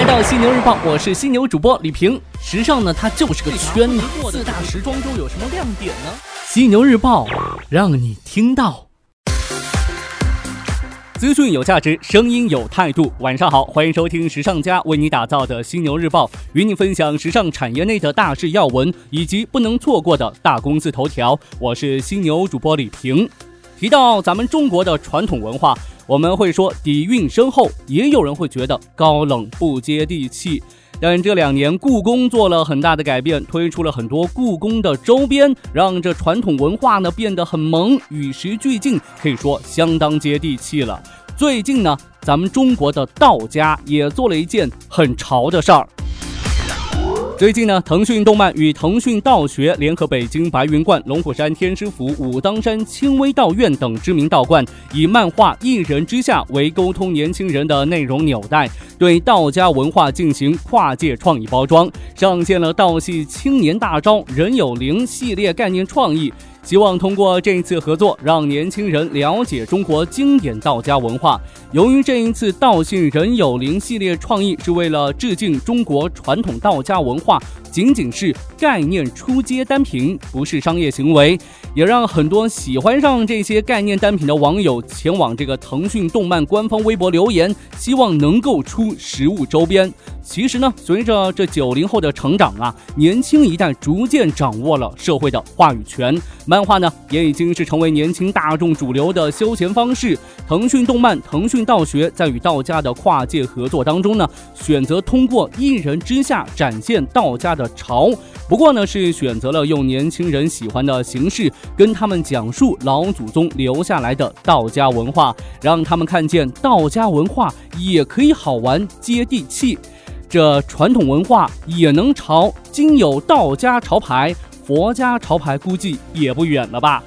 来到犀牛日报，我是犀牛主播李平。时尚呢，它就是个圈子。四大时装周有什么亮点呢？犀牛日报让你听到。资讯有价值，声音有态度。晚上好，欢迎收听时尚家为你打造的犀牛日报，与你分享时尚产业内的大事要闻以及不能错过的大公司头条。我是犀牛主播李平。提到咱们中国的传统文化，我们会说底蕴深厚，也有人会觉得高冷不接地气。但这两年，故宫做了很大的改变，推出了很多故宫的周边，让这传统文化呢变得很萌，与时俱进，可以说相当接地气了。最近呢，咱们中国的道家也做了一件很潮的事儿。最近呢，腾讯动漫与腾讯道学联合北京白云观、龙虎山天师府、武当山清微道院等知名道观，以漫画《一人之下》为沟通年轻人的内容纽带，对道家文化进行跨界创意包装，上线了道系青年大招人有灵系列概念创意。希望通过这一次合作，让年轻人了解中国经典道家文化。由于这一次道信人有灵系列创意是为了致敬中国传统道家文化。仅仅是概念出街单品，不是商业行为，也让很多喜欢上这些概念单品的网友前往这个腾讯动漫官方微博留言，希望能够出实物周边。其实呢，随着这九零后的成长啊，年轻一代逐渐掌握了社会的话语权，漫画呢也已经是成为年轻大众主流的休闲方式。腾讯动漫、腾讯道学在与道家的跨界合作当中呢，选择通过一人之下展现道家的潮，不过呢是选择了用年轻人喜欢的形式，跟他们讲述老祖宗留下来的道家文化，让他们看见道家文化也可以好玩接地气。这传统文化也能朝，今有道家潮牌，佛家潮牌估计也不远了吧。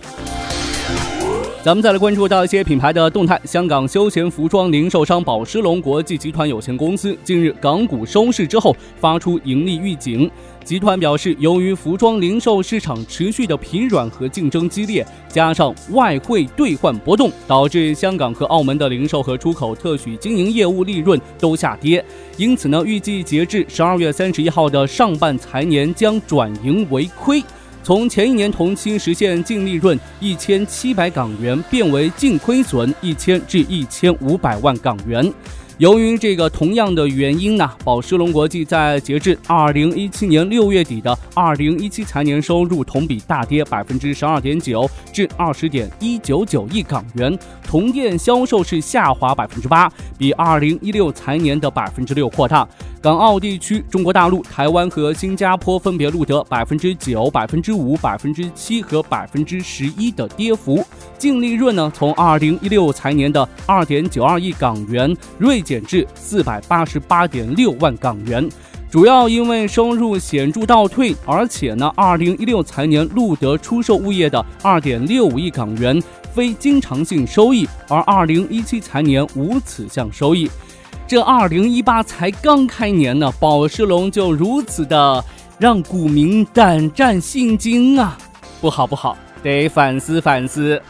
咱们再来关注到一些品牌的动态。香港休闲服装零售商宝诗龙国际集团有限公司近日港股收市之后，发出盈利预警。集团表示，由于服装零售市场持续的疲软和竞争激烈，加上外汇兑换波动，导致香港和澳门的零售和出口特许经营业务利润都下跌。因此呢，预计截至十二月三十一号的上半财年将转盈为亏。从前一年同期实现净利润一千七百港元，变为净亏损一千至一千五百万港元。由于这个同样的原因呢，宝诗龙国际在截至二零一七年六月底的二零一七财年收入同比大跌百分之十二点九，至二十点一九九亿港元，同店销售是下滑百分之八，比二零一六财年的百分之六扩大。港澳地区、中国大陆、台湾和新加坡分别录得百分之九、百分之五、百分之七和百分之十一的跌幅。净利润呢，从二零一六财年的二点九二亿港元锐减至四百八十八点六万港元，主要因为收入显著倒退，而且呢，二零一六财年录得出售物业的二点六五亿港元非经常性收益，而二零一七财年无此项收益。这二零一八才刚开年呢，宝石龙就如此的让股民胆战心惊啊！不好不好，得反思反思。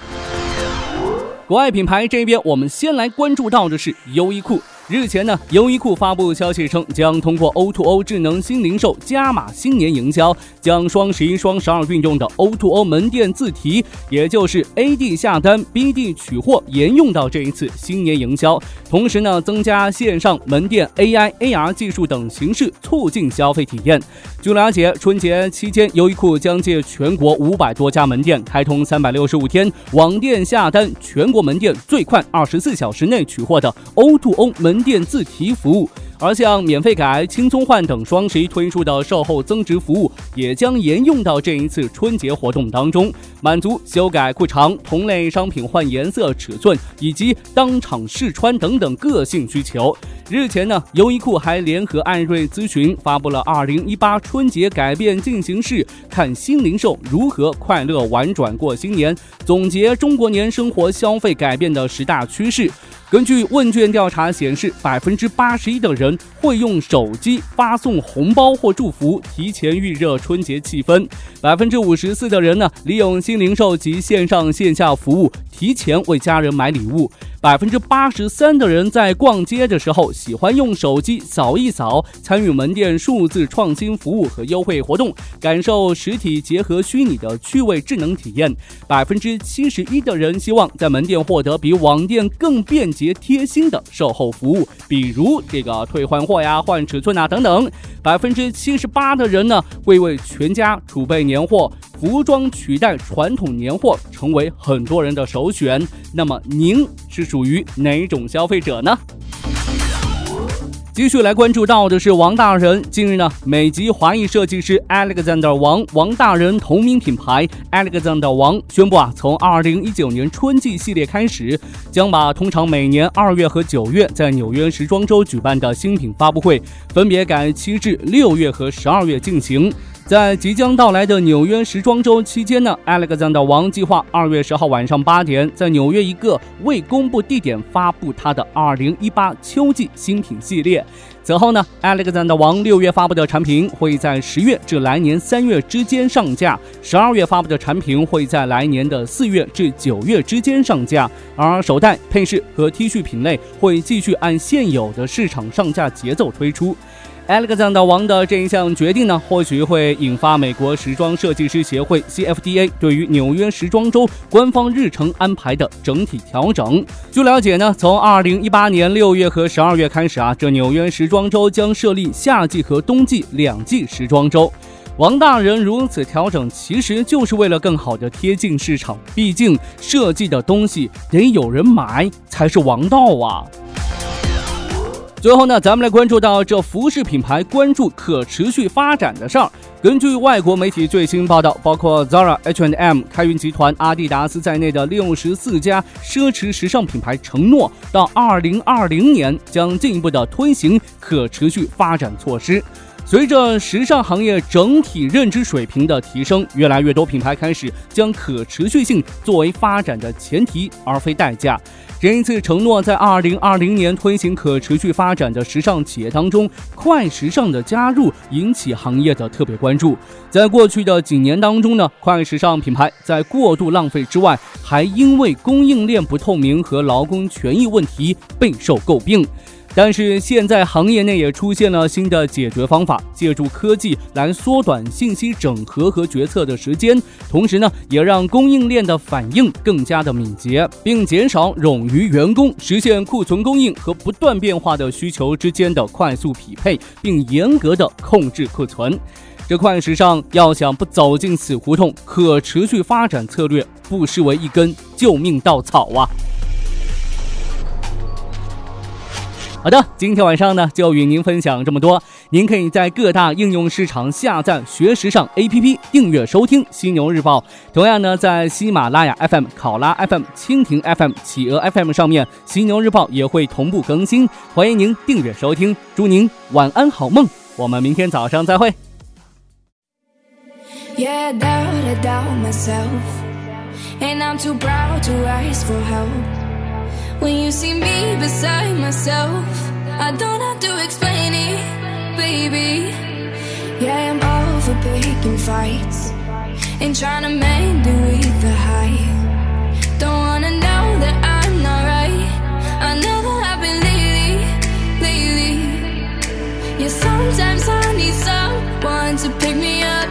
国外品牌这边，我们先来关注到的是优衣库。日前呢，优衣库发布消息称，将通过 O2O 智能新零售加码新年营销，将双十一、双十二运用的 O2O 门店自提，也就是 AD 下单，BD 取货，沿用到这一次新年营销。同时呢，增加线上门店 AI、AR 技术等形式，促进消费体验。据了解，春节期间，优衣库将借全国五百多家门店开通三百六十五天网店下单，全国门店最快二十四小时内取货的 O2O 门。门店自提服务，而像免费改、轻松换等双十一推出的售后增值服务，也将沿用到这一次春节活动当中，满足修改裤长、同类商品换颜色、尺寸以及当场试穿等等个性需求。日前呢，优衣库还联合艾瑞咨询发布了二零一八春节改变进行式，看新零售如何快乐玩转过新年，总结中国年生活消费改变的十大趋势。根据问卷调查显示，百分之八十一的人会用手机发送红包或祝福，提前预热春节气氛；百分之五十四的人呢，利用新零售及线上线下服务。提前为家人买礼物。百分之八十三的人在逛街的时候喜欢用手机扫一扫，参与门店数字创新服务和优惠活动，感受实体结合虚拟的趣味智能体验。百分之七十一的人希望在门店获得比网店更便捷贴心的售后服务，比如这个退换货呀、换尺寸啊等等。百分之七十八的人呢会为全家储备年年货，服装取代传统年货成为很多人的首选。那么您是？属于哪种消费者呢？继续来关注到的是王大仁。近日呢，美籍华裔设计师 Alexander 王王大仁同名品牌 Alexander 王宣布啊，从二零一九年春季系列开始，将把通常每年二月和九月在纽约时装周举办的新品发布会，分别改期至六月和十二月进行。在即将到来的纽约时装周期间呢，Alexander 王计划二月十号晚上八点在纽约一个未公布地点发布他的二零一八秋季新品系列。此后呢，Alexander 王六月发布的产品会在十月至来年三月之间上架，十二月发布的产品会在来年的四月至九月之间上架，而手袋、配饰和 T 恤品类会继续按现有的市场上架节奏推出。Alexander 王的这一项决定呢，或许会引发美国时装设计师协会 （CFDA） 对于纽约时装周官方日程安排的整体调整。据了解呢，从2018年6月和12月开始啊，这纽约时装周将设立夏季和冬季两季时装周。王大人如此调整，其实就是为了更好的贴近市场。毕竟设计的东西得有人买才是王道啊。最后呢，咱们来关注到这服饰品牌关注可持续发展的事儿。根据外国媒体最新报道，包括 Zara、H&M、开云集团、阿迪达斯在内的六十四家奢侈时尚品牌承诺，到二零二零年将进一步的推行可持续发展措施。随着时尚行业整体认知水平的提升，越来越多品牌开始将可持续性作为发展的前提，而非代价。这一次承诺在二零二零年推行可持续发展的时尚企业当中，快时尚的加入引起行业的特别关注。在过去的几年当中呢，快时尚品牌在过度浪费之外，还因为供应链不透明和劳工权益问题备受诟病。但是现在行业内也出现了新的解决方法，借助科技来缩短信息整合和决策的时间，同时呢，也让供应链的反应更加的敏捷，并减少冗余员工，实现库存供应和不断变化的需求之间的快速匹配，并严格的控制库存。这快时尚要想不走进死胡同，可持续发展策略不失为一根救命稻草啊！好的，今天晚上呢就与您分享这么多。您可以在各大应用市场下载“学时尚 ”APP，订阅收听《犀牛日报》。同样呢，在喜马拉雅 FM、考拉 FM、蜻蜓 FM、企鹅 FM 上面，《犀牛日报》也会同步更新。欢迎您订阅收听，祝您晚安好梦。我们明天早上再会。When you see me beside myself, I don't have to explain it, baby. Yeah, I'm over picking fights and trying to mend it with the high. Don't wanna know that I'm not right. I know that I've been lately, lately. Yeah, sometimes I need someone to pick me up,